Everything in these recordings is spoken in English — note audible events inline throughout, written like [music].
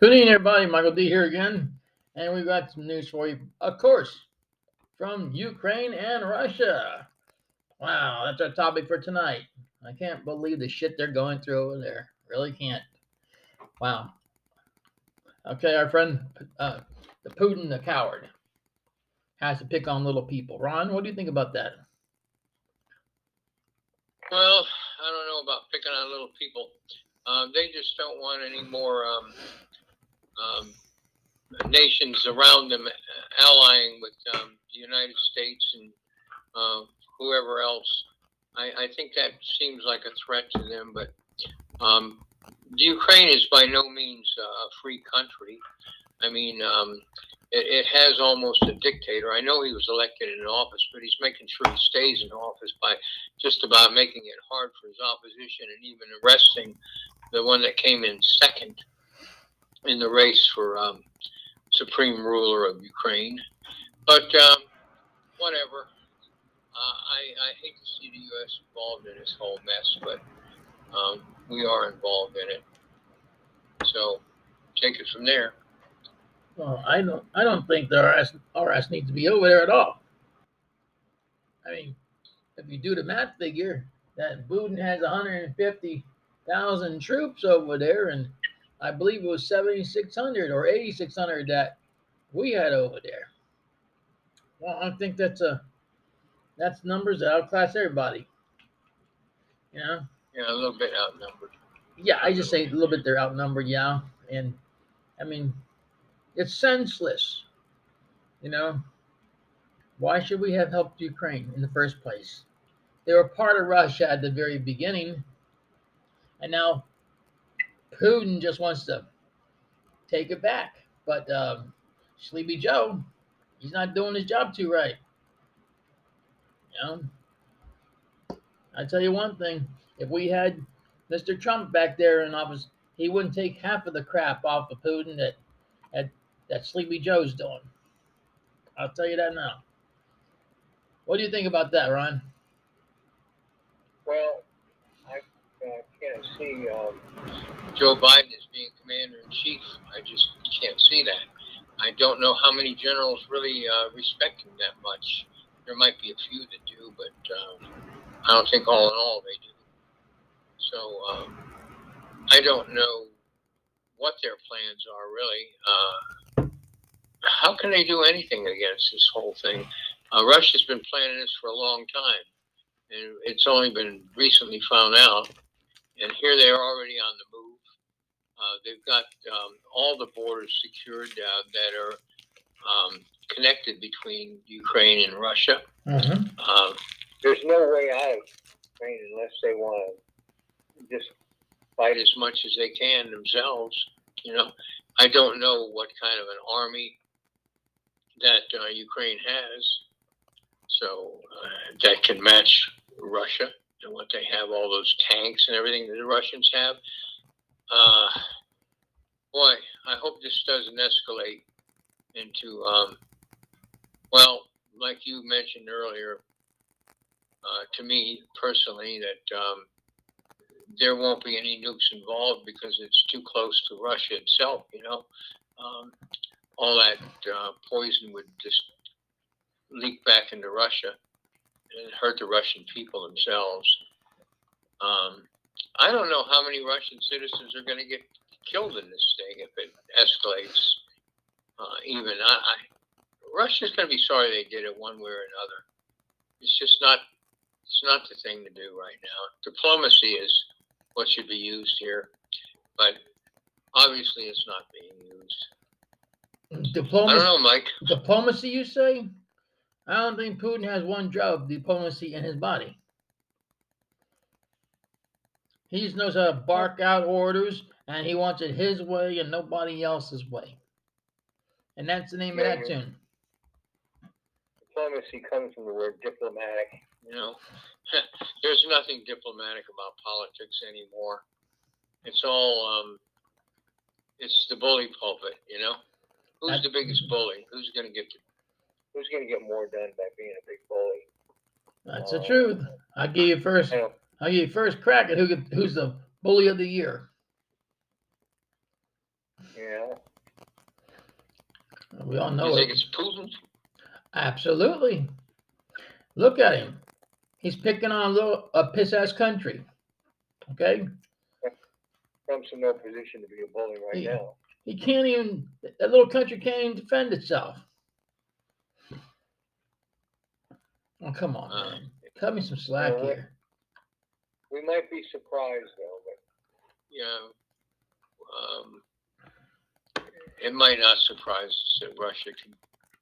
Good evening, everybody. Michael D here again, and we've got some news for you, of course, from Ukraine and Russia. Wow, that's our topic for tonight. I can't believe the shit they're going through over there. Really can't. Wow. Okay, our friend, uh, the Putin, the coward, has to pick on little people. Ron, what do you think about that? Well, I don't know about picking on little people. Uh, they just don't want any more um, um, nations around them allying with um, the United States and uh, whoever else. I, I, think that seems like a threat to them, but um, Ukraine is by no means a free country. I mean, um, it, it, has almost a dictator. I know he was elected in office, but he's making sure he stays in office by just about making it hard for his opposition and even arresting the one that came in second in the race for um, supreme ruler of Ukraine. But um, whatever. Uh, I, I hate to see the U.S. involved in this whole mess, but um, we are involved in it. So take it from there. Well, I don't. I don't think the RS, RS needs to be over there at all. I mean, if you do the math figure, that Putin has 150,000 troops over there, and I believe it was 7,600 or 8,600 that we had over there. Well, I think that's a that's numbers that outclass everybody. You know. Yeah, a little bit outnumbered. Yeah, I just say a little bit they're outnumbered. Yeah, and I mean, it's senseless. You know, why should we have helped Ukraine in the first place? They were part of Russia at the very beginning, and now Putin just wants to take it back. But um, Sleepy Joe, he's not doing his job too right. You know, I tell you one thing: if we had Mr. Trump back there in office, he wouldn't take half of the crap off of Putin that that, that Sleepy Joe's doing. I'll tell you that now. What do you think about that, Ron? Well, can't see um, Joe Biden as being commander in chief. I just can't see that. I don't know how many generals really uh, respect him that much. There might be a few that do, but um, I don't think all in all they do. So um, I don't know what their plans are really. Uh, how can they do anything against this whole thing? Uh, Russia's been planning this for a long time, and it's only been recently found out. And here they are already on the move. Uh, they've got um, all the borders secured uh, that are um, connected between Ukraine and Russia. Mm-hmm. Uh, there's no way out of Ukraine unless they want to just fight as much as they can themselves. You know, I don't know what kind of an army that uh, Ukraine has, so uh, that can match Russia and what they have, all those tanks and everything that the Russians have. Uh, boy, I hope this doesn't escalate into, um, well, like you mentioned earlier, uh, to me personally, that um, there won't be any nukes involved because it's too close to Russia itself. You know, um, all that uh, poison would just leak back into Russia and hurt the Russian people themselves. Um, I don't know how many Russian citizens are going to get killed in this thing if it escalates. Uh, even I, I, Russia's going to be sorry they did it one way or another. It's just not. It's not the thing to do right now. Diplomacy is what should be used here, but obviously it's not being used. Diplomacy. I don't know, Mike. Diplomacy, you say? I don't think Putin has one job, diplomacy, in his body. He knows how to bark out orders, and he wants it his way and nobody else's way. And that's the name yeah, of that tune. Diplomacy comes from the word diplomatic. You know, [laughs] there's nothing diplomatic about politics anymore. It's all, um, it's the bully pulpit. You know, who's that's, the biggest bully? Who's going to get the, Who's going to get more done by being a big bully? That's uh, the truth. I'll give you first. I'll give you first crack at who who's the bully of the year. Yeah. We all know you think it. it's Putin? Absolutely. Look at him. He's picking on a little a piss ass country. Okay? Trump's in no position to be a bully right Yeah. now. He can't even that little country can't even defend itself. Oh come on, Uh, man. Cut me some slack well, here. We might be surprised though, but yeah, um, it might not surprise us that Russia can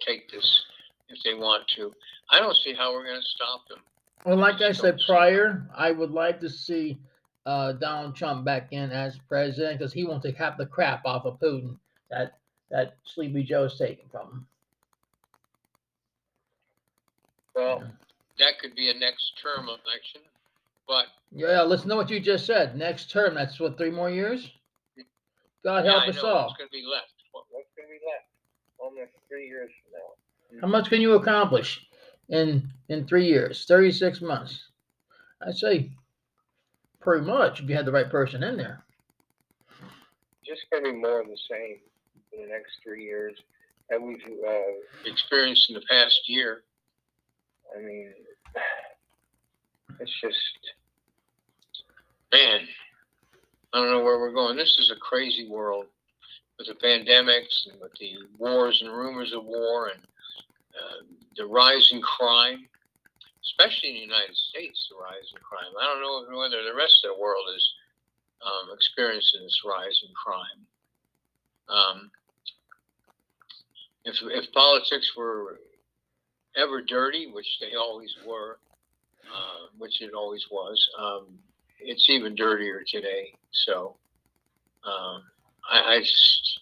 take this if they want to. I don't see how we're going to stop them. Well, like I said Don't- prior, I would like to see uh, Donald Trump back in as president because he won't take half the crap off of Putin that that Sleepy Joe's taking from him. Well, that could be a next term election, but Yeah, listen to what you just said. Next term, that's what three more years. God yeah, help I us know all. what's going to be left. What, what's going to be left? Almost three years from now. How much can you accomplish in in three years, thirty six months? I say pretty much if you had the right person in there. Just going to be more of the same in the next three years that we've uh, experienced in the past year. I mean, it's just, man, I don't know where we're going. This is a crazy world with the pandemics and with the wars and rumors of war and uh, the rise in crime, especially in the United States, the rise in crime. I don't know whether the rest of the world is um, experiencing this rise in crime. Um, if, if politics were ever dirty, which they always were, uh, which it always was, um, it's even dirtier today. So um, I, I just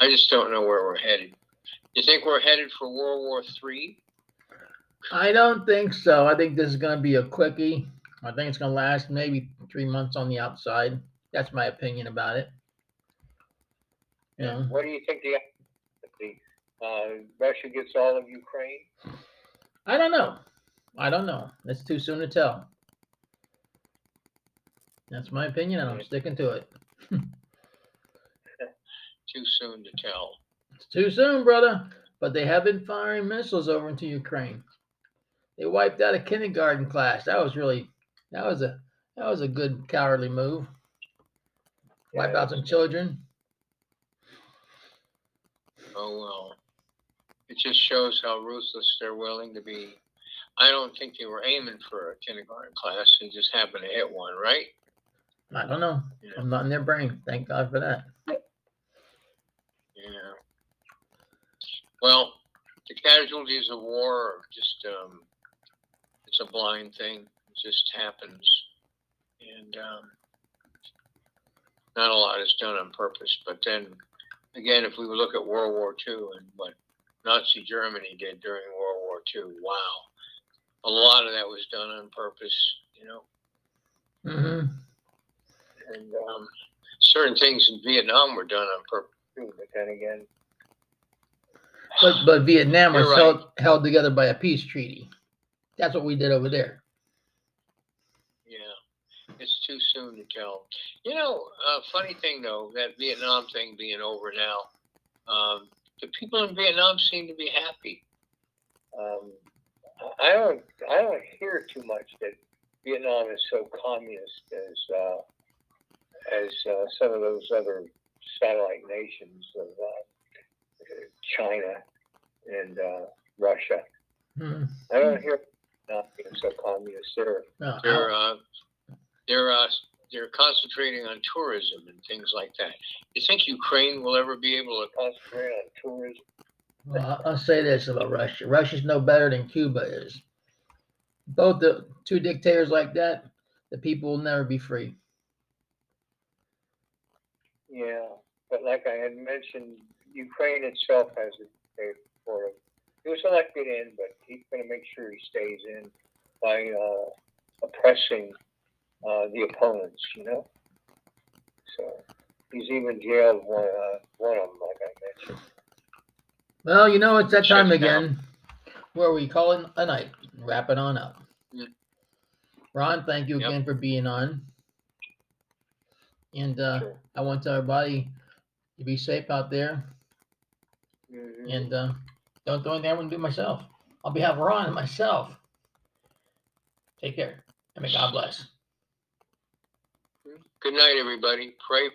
I just don't know where we're headed. You think we're headed for World War Three? I don't think so. I think this is going to be a quickie. I think it's going to last maybe three months on the outside. That's my opinion about it. Yeah. What do you think the uh, Russia gets all of Ukraine? I don't know. I don't know. It's too soon to tell. That's my opinion, and I'm sticking to it. [laughs] Too soon to tell. It's too soon, brother. But they have been firing missiles over into Ukraine. They wiped out a kindergarten class. That was really that was a that was a good cowardly move. Wipe Yeah, out some children. Oh well. It just shows how ruthless they're willing to be. I don't think they were aiming for a kindergarten class. They just happened to hit one, right? I don't know. Yeah. I'm not in their brain. Thank God for that. Yeah. Well, the casualties of war are just um, it's a blind thing. It just happens. And um, not a lot is done on purpose. But then again, if we look at World War II and what Nazi Germany did during World War II, wow. A lot of that was done on purpose, you know. hmm And um, certain things in Vietnam were done on purpose too. But then again, But but Vietnam was right. held held together by a peace treaty. That's what we did over there. Yeah, it's too soon to tell. You know, uh, funny thing though, that Vietnam thing being over now, um, the people in Vietnam seem to be happy. Um, I don't, I don't hear too much that Vietnam is so communist as uh, as uh, some of those other satellite nations of uh, China and uh, Russia. Hmm. I don't hear not being so communist there No, they're uh, they're uh, they're concentrating on tourism and things like that. You think Ukraine will ever be able to concentrate on tourism? well, I'll- I'll say this about Russia. Russia's no better than Cuba is. Both the two dictators like that, the people will never be free. Yeah, but like I had mentioned, Ukraine itself has a dictator for him. He was elected in, but he's going to make sure he stays in by uh, oppressing uh, the opponents. You know, so he's even jailed one uh, one of them, like I mentioned. Well, you know, it's that time Shut down. again where we call it a night. Wrap it on up. Yeah. Ron, thank you Yep. again for being on. And uh, Sure. I want everybody to be safe out there, Mhm. and uh, don't do anything I wouldn't do myself. On behalf of Ron and myself, take care, and may God bless. Good night, everybody. Pray